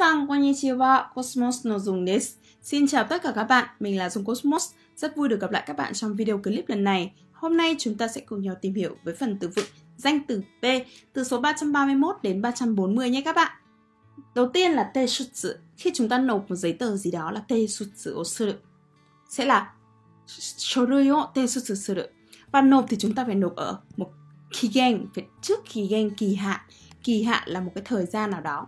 san, konnichiwa, Cosmos no Dung desu. Xin chào tất cả các bạn, mình là Dung Cosmos. Rất vui được gặp lại các bạn trong video clip lần này. Hôm nay chúng ta sẽ cùng nhau tìm hiểu với phần từ vựng danh từ P từ số 331 đến 340 nhé các bạn. Đầu tiên là teishutsu. Khi chúng ta nộp một giấy tờ gì đó là teishutsu o suru. Sẽ là shorui o teishutsu suru. Và nộp thì chúng ta phải nộp ở một kigen, phải trước kigen kỳ hạn. Kỳ hạn là một cái thời gian nào đó.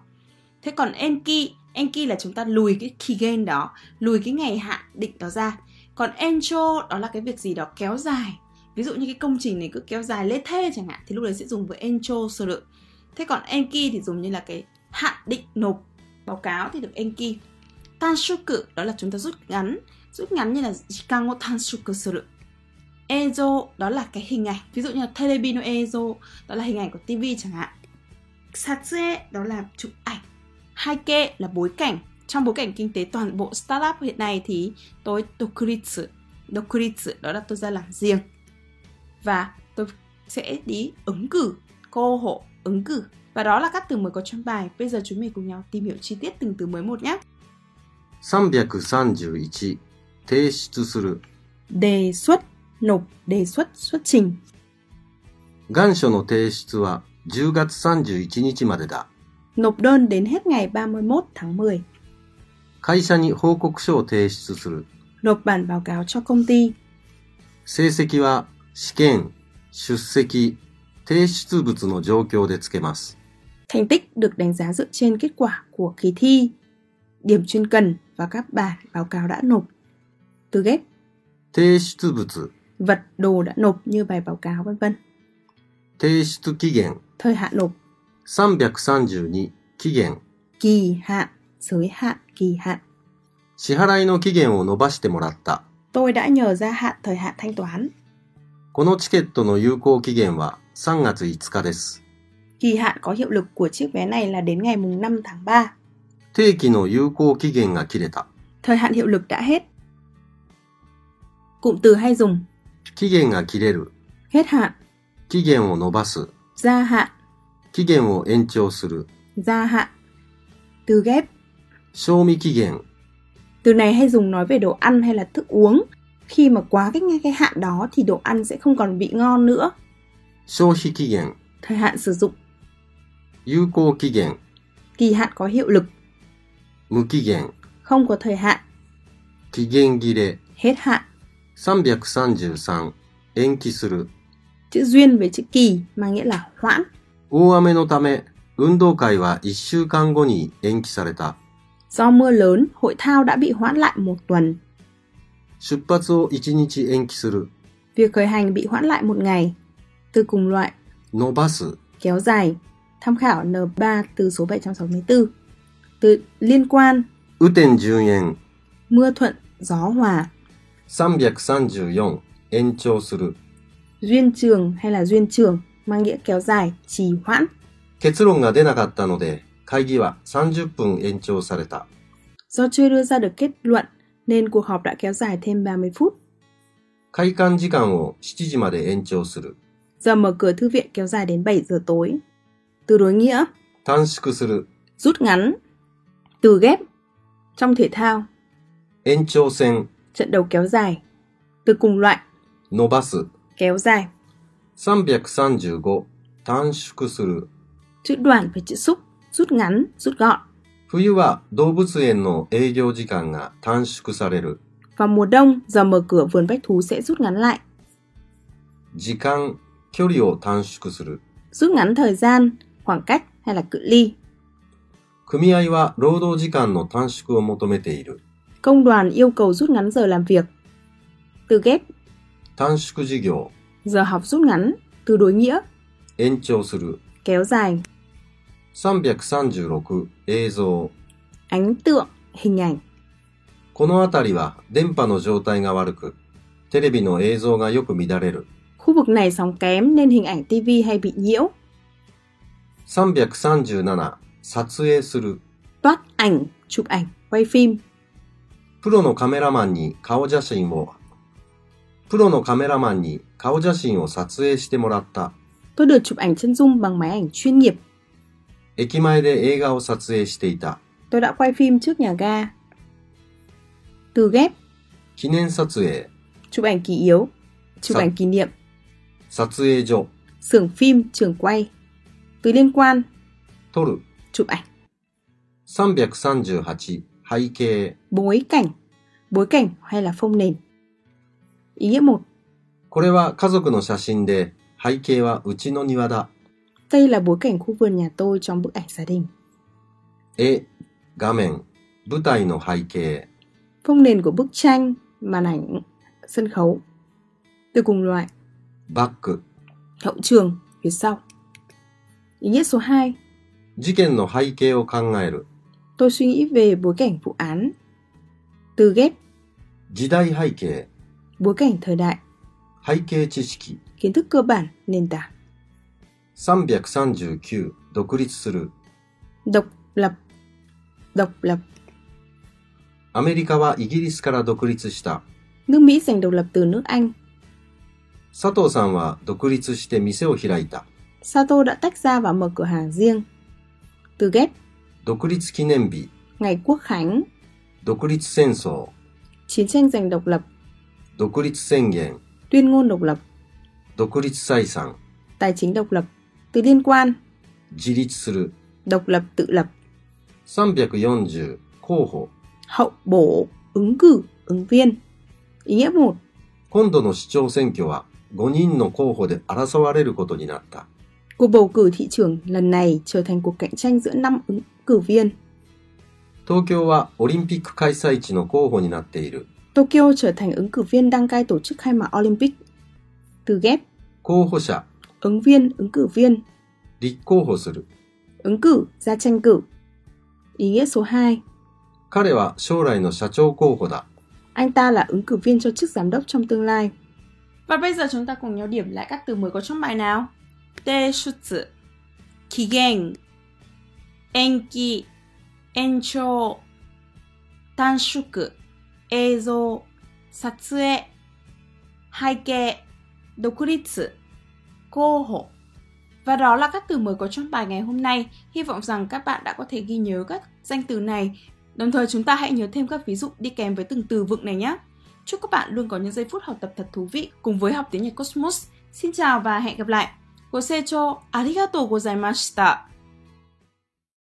Thế còn enki, enki là chúng ta lùi cái kigen đó, lùi cái ngày hạn định đó ra. Còn encho đó là cái việc gì đó kéo dài. Ví dụ như cái công trình này cứ kéo dài lê thê chẳng hạn thì lúc đấy sẽ dùng với encho suru. Thế còn enki thì dùng như là cái hạn định nộp báo cáo thì được enki. Tanshuku đó là chúng ta rút ngắn, rút ngắn như là jikango wo sơ suru. Ezo đó là cái hình ảnh, ví dụ như là telebi no ezo đó là hình ảnh của tivi chẳng hạn. Satsue đó là chụp ảnh Haike là bối cảnh. Trong bối cảnh kinh tế toàn bộ startup hiện nay thì tôi dokuritsu, dokuritsu đó là tôi ra làm riêng. Và tôi sẽ đi ứng cử, cô hộ, ứng cử. Và đó là các từ mới có trong bài. Bây giờ chúng mình cùng nhau tìm hiểu chi tiết từng từ mới một nhé. 331提出する Đề xuất, nộp, đề xuất, xuất trình. 願書の提出は10月31日までだ Nộp đơn đến hết ngày 31 tháng 10. 会社に報告書を提出する Nộp bản báo cáo cho công ty. 成績は試験出席提出物の状況でつけます Thành tích được đánh giá dựa trên kết quả của kỳ thi, điểm chuyên cần và các bản báo cáo đã nộp. Từ ghép, 提出物 vật, đồ đã nộp như bài báo cáo vân vân. 提出期限 Thời hạn nộp, 332期限 kỳ hạn, giới hạn, kỳ hạn. 支払いの期限を延ばしてもらった Tôi đã nhờ gia hạn thời hạn thanh toán. このチケットの有効期限は3月5日です。 Kỳ hạn có hiệu lực của chiếc vé này là đến ngày mùng 5 tháng 3. 定期の有効期限が切れた。 Thời hạn hiệu lực đã hết. Cụm từ hay dùng 期限が切れる。 hết hạn, 期限を延ばす。 gia hạn, 期限を延長する。 gia hạn. Từ ghép, 賞味期限。 từ này hay dùng nói về đồ ăn hay là thức uống. Khi mà quá cái cái hạn đó thì đồ ăn sẽ không còn vị ngon nữa. 消費期限。 Thời hạn sử dụng, 有効期限。 kỳ hạn có hiệu lực, 無期限。 không có thời hạn, 期限切れ。 hết hạn. 333延期する。 Chữ duyên với chữ kỳ mang nghĩa là hoãn. 大雨のため、運動会は1週間後に延期された。 Do mưa lớn, hội thao đã bị hoãn lại một tuần. 出発を1日延期する。 Việc khởi hành bị hoãn lại một ngày. Từ cùng loại, 伸ばす。 kéo dài. Tham khảo N3 từ số 764. Từ liên quan, 雨天順延。 mưa thuận, gió hòa. 334延長する。 Duyên trường hay là duyên trường mang nghĩa kéo dài, trì hoãn. 結論が出なかったので、会議は30分延長された。 Do chưa đưa ra được kết luận nên cuộc họp đã kéo dài thêm 30 phút. 開館時間を7時まで延長する。 Giờ mở cửa thư viện kéo dài đến 7 giờ tối. Từ đối nghĩa, 短縮する。 rút ngắn. Từ ghép, trong thể thao, 延長戦。 trận đấu kéo dài. Từ cùng loại, 伸ばす。 kéo dài. 335短縮する。 Chữ đoàn với chữ xúc, rút ngắn, rút gọn. 冬は動物園の営業時間が短縮される。 Vào mùa đông, giờ mở cửa vườn bách thú sẽ rút ngắn lại. 時間、距離を短縮する。 Rút ngắn thời gian, khoảng cách hay là cự ly. 組合は労働時間の短縮を求めている。 Công đoàn yêu cầu rút ngắn giờ làm việc. Từ ghép, 短縮授業、 giờ học rút ngắn. Từ đối nghĩa, 延長する。 kéo dài. 336映像。 Ánh tượng, hình ảnh. この辺りは電波の状態が悪く、テレビの映像がよく乱れる。 Khu vực này sóng kém nên hình ảnh TV hay bị nhiễu. 337撮影する。 Toát ảnh, chụp ảnh, quay phim. プロのカメラマンに顔写真を、 プロのカメラマンに顔写真を撮影してもらった。 Tôi được chụp ảnh chân dung bằng máy ảnh chuyên nghiệp. 駅前で映画を撮影していた。 Tôi đã quay phim trước nhà ga. Từ ghép, 記念撮影、 chụp ảnh kỷ yếu, chụp Sao? ảnh kỷ niệm, 撮影所、 xưởng phim, trường quay. Từ liên quan, 撮る、 chụp ảnh. 338、背景。 Bối cảnh, bối cảnh hay là phông nền. Ý nghĩa 1. これは家族の写真で、背景はうちの庭だ。 Đây là bối cảnh khu vườn nhà tôi trong bức ảnh gia đình. 絵、画面、舞台の背景。 Phông nền của bức tranh, màn ảnh, sân khấu. Từ cùng loại, バック。 hậu trường, phía sau. Ý nghĩa số 2. 事件の背景を考える。 Tôi suy nghĩ về bối cảnh vụ án. Từ ghép, 時代背景、 bối cảnh thời đại, 背景知識。 kiến thức cơ bản, nền tảng. 339、独立する。 Độc lập, độc lập. アメリカはイギリスから独立した。 Nước Mỹ giành độc lập từ nước Anh. 佐藤さんは独立して店を開いた。 Sato đã tách ra và mở cửa hàng riêng. Từ ghép, 独立記念日、 ngày quốc khánh, 独立戦争、 chiến tranh giành độc lập, 独立宣言、 tuyên ngôn độc lập, 独立財産、 tài chính độc lập. Từ liên quan, 自立する。 độc lập tự lập, 340、候補。 hậu bổ, ứng cử, ứng viên. Ý nghĩa 1. 今度の市長選挙は5人の候補で争われることになった。 Cuộc bầu cử thị trường lần này trở thành cuộc cạnh tranh giữa 5 ứng cử viên. 東京はオリンピック開催地の候補になっている。 Tokyo trở thành ứng cử viên đăng cai tổ chức khai mạc Olympic. Từ ghép, 候補者、 ứng viên, ứng cử viên, 立候補する。 ứng cử, ra tranh cử. Ý nghĩa số 2. 彼は将来の社長候補だ。 Anh ta là ứng cử viên cho chức giám đốc trong tương lai. Và bây giờ chúng ta cùng nhau điểm lại các từ mới có trong bài nào. Tê shutsu, kigen, enki, enchou, tanshuku, eizo, satsue, haike, dokuritsu, koho. Và đó là các từ mới có trong bài ngày hôm nay. Hy vọng rằng các bạn đã có thể ghi nhớ các danh từ này Đồng thời chúng ta hãy nhớ thêm các ví dụ đi kèm với từng từ vựng này nhé. Chúc các bạn luôn có những giây phút học tập thật thú vị cùng với học tiếng Nhật Cosmos. Xin chào và hẹn gặp lại.ご清聴ありがとうございました。